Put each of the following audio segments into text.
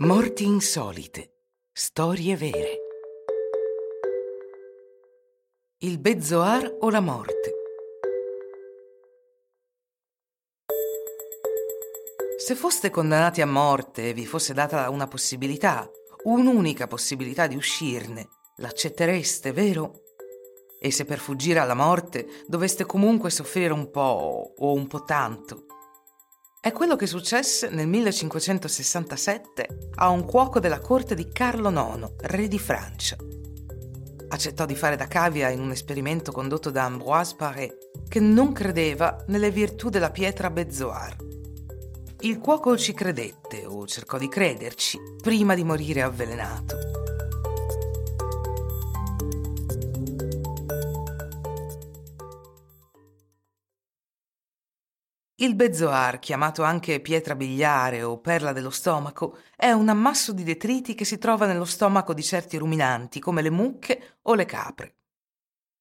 Morti insolite. Storie vere. Il Bezoar o la morte. Se foste condannati a morte e vi fosse data una possibilità, un'unica possibilità di uscirne, l'accettereste, vero? E se per fuggire alla morte doveste comunque soffrire un po' o un po' tanto? È quello che successe nel 1567 a un cuoco della corte di Carlo IX, re di Francia. Accettò di fare da cavia in un esperimento condotto da Ambroise Paré, che non credeva nelle virtù della pietra Bezoar. Il cuoco ci credette, o cercò di crederci, prima di morire avvelenato. Il bezoar, chiamato anche pietra biliare o perla dello stomaco, è un ammasso di detriti che si trova nello stomaco di certi ruminanti come le mucche o le capre.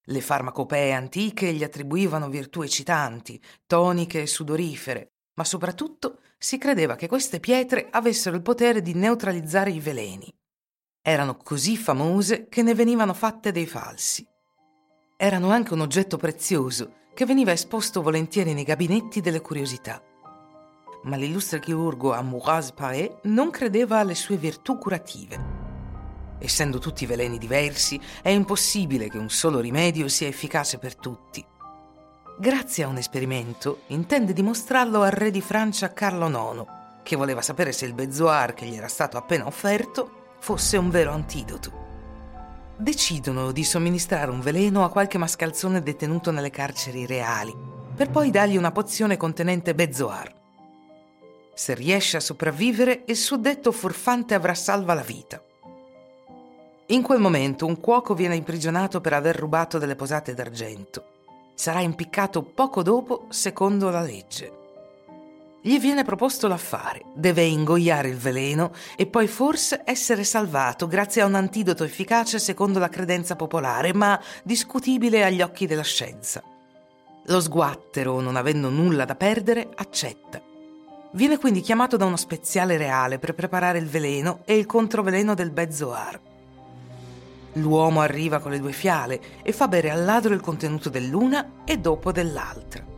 Le farmacopee antiche gli attribuivano virtù eccitanti, toniche e sudorifere, ma soprattutto si credeva che queste pietre avessero il potere di neutralizzare i veleni. Erano così famose che ne venivano fatte dei falsi. Erano anche un oggetto prezioso che veniva esposto volentieri nei gabinetti delle curiosità. Ma l'illustre chirurgo Ambroise Paré non credeva alle sue virtù curative. Essendo tutti veleni diversi, è impossibile che un solo rimedio sia efficace per tutti. Grazie a un esperimento, intende dimostrarlo al re di Francia Carlo IX, che voleva sapere se il bezoar che gli era stato appena offerto fosse un vero antidoto decidono di somministrare un veleno a qualche mascalzone detenuto nelle carceri reali, per poi dargli una pozione contenente Bezoar. Se riesce a sopravvivere, il suddetto furfante avrà salva la vita. In quel momento un cuoco viene imprigionato per aver rubato delle posate d'argento. Sarà impiccato poco dopo, secondo la legge. Gli viene proposto l'affare, deve ingoiare il veleno e poi forse essere salvato grazie a un antidoto efficace secondo la credenza popolare, ma discutibile agli occhi della scienza. Lo sguattero, non avendo nulla da perdere, accetta. Viene quindi chiamato da uno speziale reale per preparare il veleno e il controveleno del Bezoar. L'uomo arriva con le due fiale e fa bere al ladro il contenuto dell'una e dopo dell'altra.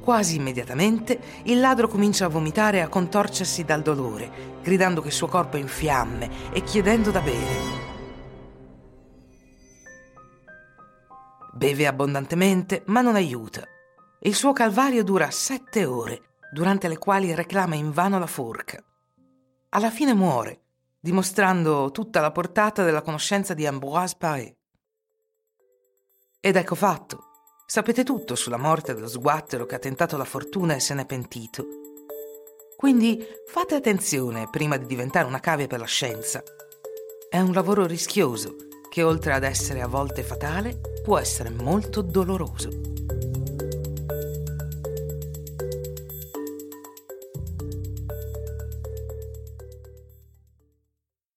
Quasi immediatamente il ladro comincia a vomitare e a contorcersi dal dolore, gridando che il suo corpo è in fiamme e chiedendo da bere. Beve abbondantemente, ma non aiuta. Il suo calvario dura sette ore, durante le quali reclama invano la forca. Alla fine muore, dimostrando tutta la portata della conoscenza di Ambroise Paré. Ed ecco fatto. Sapete tutto sulla morte dello sguattero che ha tentato la fortuna e se n'è pentito. Quindi fate attenzione prima di diventare una cavia per la scienza. È un lavoro rischioso che oltre ad essere a volte fatale può essere molto doloroso.